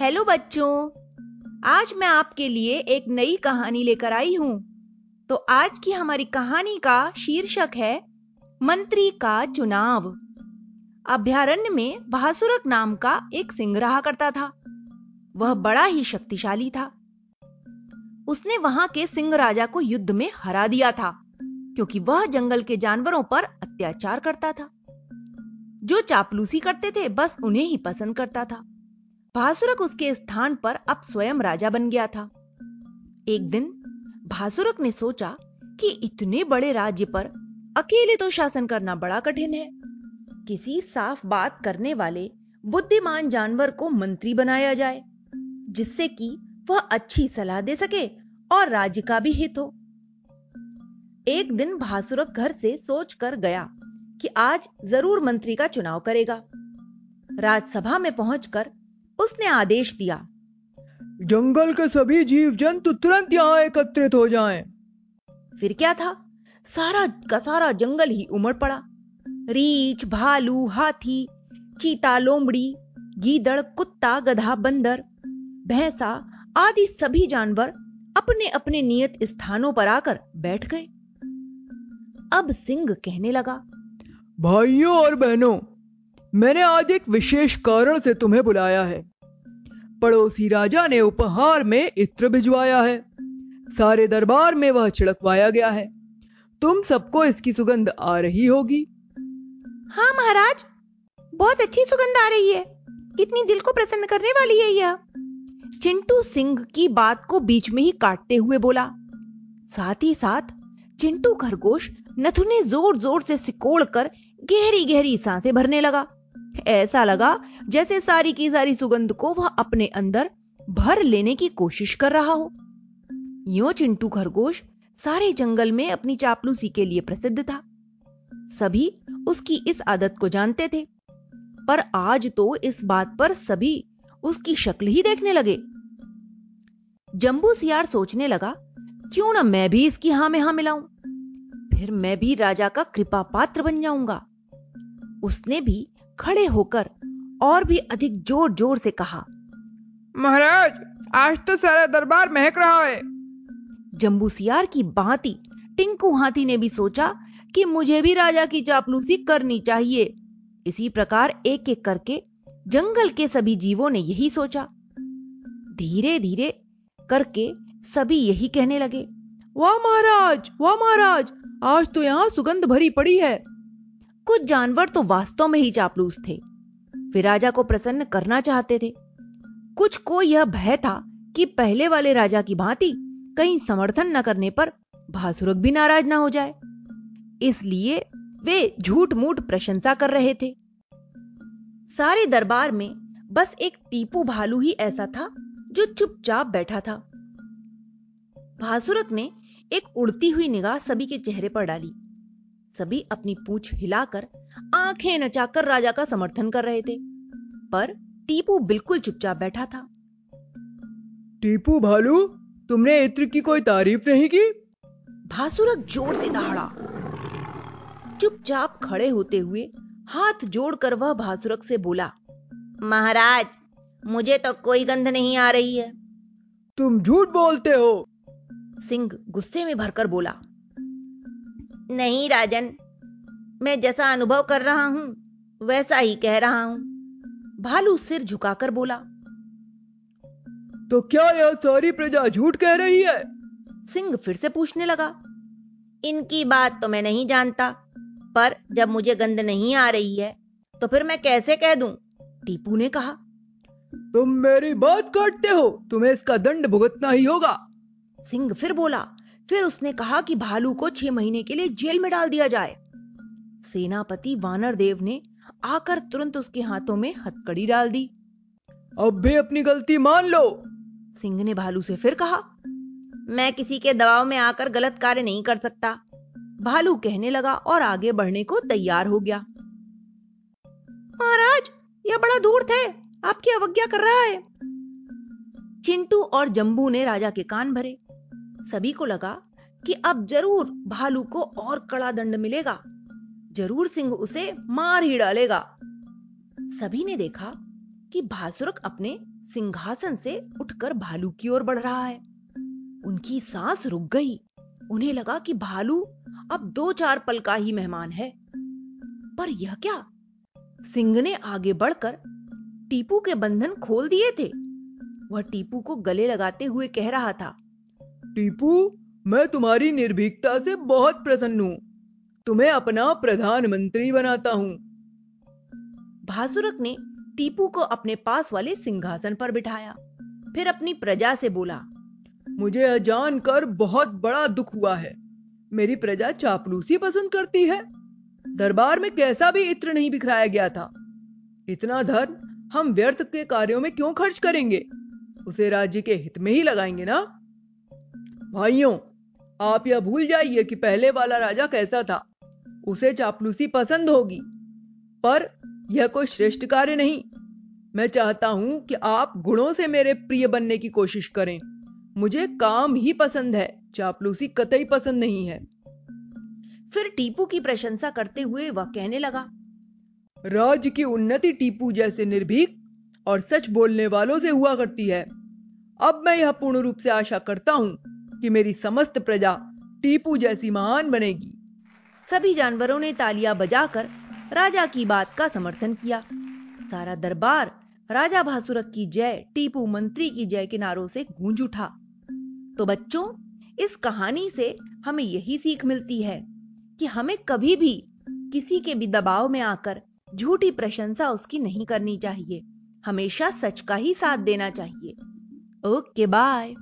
Hello बच्चों, आज मैं आपके लिए एक नई कहानी लेकर आई हूँ। तो आज की हमारी कहानी का शीर्षक है, मंत्री का चुनाव। अभ्यारण्य में भासुरक नाम का एक सिंह रहा करता था। वह बड़ा ही शक्तिशाली था। उसने वहाँ के सिंह राजा को युद्ध में हरा दिया था, क्योंकि वह जंगल के जानवरों पर अत्याचार करता था। जो चापलूसी करते थे, बस उन्हें ही पसंद करता था। भासुरक उसके स्थान पर अब स्वयं राजा बन गया था। एक दिन भासुरक ने सोचा कि इतने बड़े राज्य पर अकेले तो शासन करना बड़ा कठिन है। किसी साफ़ बात करने वाले बुद्धिमान जानवर को मंत्री बनाया जाए, जिससे कि वह अच्छी सलाह दे सके और राज्य का भी हित हो। एक दिन भासुरक घर से सोच कर गया कि आज ज़रूर मंत्री का चुनाव करेगा। राजसभा में पहुंचकर उसने आदेश दिया। जंगल के सभी जीव जंतु तुरंत यहाँ एकत्रित हो जाएँ। फिर क्या था? सारा का सारा जंगल ही उमड़ पड़ा। रीछ भालू हाथी चीता लोमड़ी गीदड़ कुत्ता गधा बंदर भैंसा आदि सभी जानवर अपने अपने नियत स्थानों पर आकर बैठ गए। अब सिंह कहने लगा भाइयों और बहनों मैंने आज एक विशेष कारण से तुम्हें बुलाया है। पड़ोसी राजा ने उपहार में इत्र भिजवाया है। सारे दरबार में वह छिड़कवाया गया है। तुम सबको इसकी सुगंध आ रही होगी। हाँ महाराज, बहुत अच्छी सुगंध आ रही है। कितनी दिल को प्रसन्न करने वाली है यह। चिंटू सिंह की बात को बीच में ही काटते हुए बोला। साथ ही साथ चिंटू खरगोश नथुने ज़ोर ज़ोर से सिकोड़ कर गहरी गहरी साँसें भरने लगा। ऐसा लगा जैसे सारी की सारी सुगंध को वह अपने अंदर भर लेने की कोशिश कर रहा हो। यो चिंटू खरगोश सारे जंगल में अपनी चापलूसी के लिए प्रसिद्ध था। सभी उसकी इस आदत को जानते थे। पर आज तो इस बात पर सभी उसकी शक्ल ही देखने लगे। जंबू सियार सोचने लगा, क्यों ना मैं भी इसकी हाँ में हाँ मिलाऊं? फिर मैं भी राजा का कृपा पात्र बन जाऊँगा। उसने भी खड़े होकर और भी अधिक ज़ोर ज़ोर से कहा महाराज आज तो सारा दरबार महक रहा है। जंबू सियार की बाती टिंकू हाथी ने भी सोचा कि मुझे भी राजा की चापलूसी करनी चाहिए। इसी प्रकार एक एक करके जंगल के सभी जीवों ने यही सोचा। धीरे धीरे करके सभी यही कहने लगे वाह महाराज वाह महाराज आज तो यहाँ सुगंध भरी पड़ी है। कुछ जानवर तो वास्तव में ही चापलूस थे। वे राजा को प्रसन्न करना चाहते थे। कुछ को यह भय था कि पहले वाले राजा की भांति कहीं समर्थन न करने पर भासुरक भी नाराज़ ना हो जाए। इसलिए वे झूठ मूठ प्रशंसा कर रहे थे। सारे दरबार में बस एक टीपू भालू ही ऐसा था जो चुपचाप बैठा था। भासुरक ने एक उड़ती हुई निगाह सभी के चेहरे पर डाली। सभी अपनी पूछ हिलाकर आँखें नचाकर राजा का समर्थन कर रहे थे। पर टीपू बिल्कुल चुपचाप बैठा था। टीपू भालू तुमने इत्र की कोई तारीफ़ नहीं की? भासुरक ज़ोर से दहाड़ा। चुपचाप खड़े होते हुए हाथ जोड़कर वह भासुरक से बोला महाराज मुझे तो कोई गंध नहीं आ रही है। तुम झूठ बोलते हो। सिंह गुस्से में भरकर बोला नहीं राजन। मैं जैसा अनुभव कर रहा हूँ वैसा ही कह रहा हूँ। भालू सिर झुकाकर बोला तो क्या यह सारी प्रजा झूठ कह रही है? सिंह फिर से पूछने लगा इनकी बात तो मैं नहीं जानता पर जब मुझे गंध नहीं आ रही है तो फिर मैं कैसे कह दूँ? टीपू ने कहा तुम मेरी बात काटते हो तुम्हें इसका दंड भुगतना ही होगा। सिंह फिर बोला फिर उसने कहा कि भालू को छह महीने के लिए जेल में डाल दिया जाए। सेनापति वानर देव ने आकर तुरंत उसके हाथों में हथकड़ी डाल दी। अब भी अपनी गलती मान लो। सिंह ने भालू से फिर कहा मैं किसी के दबाव में आकर गलत कार्य नहीं कर सकता। भालू कहने लगा और आगे बढ़ने को तैयार हो गया। महाराज यह बड़ा दूर थे। आपकी अवज्ञा कर रहा है। चिंटू और जंबू ने राजा के कान भरे। सभी को लगा कि अब ज़रूर भालू को और कड़ा दंड मिलेगा। ज़रूर सिंह उसे मार ही डालेगा। सभी ने देखा कि भासुरक अपने सिंहासन से उठकर भालू की ओर बढ़ रहा है। उनकी सांस रुक गई। उन्हें लगा कि भालू अब दो चार पल का ही मेहमान है। पर यह क्या? सिंह ने आगे बढ़कर टीपू के बंधन खोल दिए थे। वह टीपू को गले लगाते हुए कह रहा था टीपू मैं तुम्हारी निर्भीकता से बहुत प्रसन्न हूँ। तुम्हें अपना प्रधानमंत्री बनाता हूँ। भासुरक ने टीपू को अपने पास वाले सिंहासन पर बिठाया। फिर अपनी प्रजा से बोला मुझे अजान कर बहुत बड़ा दुख हुआ है। मेरी प्रजा चापलूसी पसंद करती है। दरबार में कैसा भी इत्र नहीं बिखराया गया था। इतना धन हम व्यर्थ के कार्यों में क्यों खर्च करेंगे? उसे राज्य के हित में ही लगाएँगे ना? भाइयों आप यह भूल जाइए कि पहले वाला राजा कैसा था। उसे चापलूसी पसंद होगी पर यह कोई श्रेष्ठ कार्य नहीं। मैं चाहता हूँ कि आप गुणों से मेरे प्रिय बनने की कोशिश करें। मुझे काम ही पसंद है चापलूसी कतई पसंद नहीं है। फिर टीपू की प्रशंसा करते हुए वह कहने लगा राज्य की उन्नति टीपू जैसे निर्भीक और सच बोलने वालों से हुआ करती है। अब मैं यह पूर्ण रूप से आशा करता हूँ कि मेरी समस्त प्रजा टीपू जैसी महान बनेगी। सभी जानवरों ने तालियाँ बजाकर राजा की बात का समर्थन किया। सारा दरबार राजा भासुरक की जय, टीपू मंत्री की जय के नारों से गूंज उठा। तो बच्चों, इस कहानी से हमें यही सीख मिलती है कि हमें कभी भी किसी के भी दबाव में आकर झूठी प्रशंसा उसकी नहीं करनी चाहिए। हमेशा सच का ही साथ देना चाहिए। Okay, bye.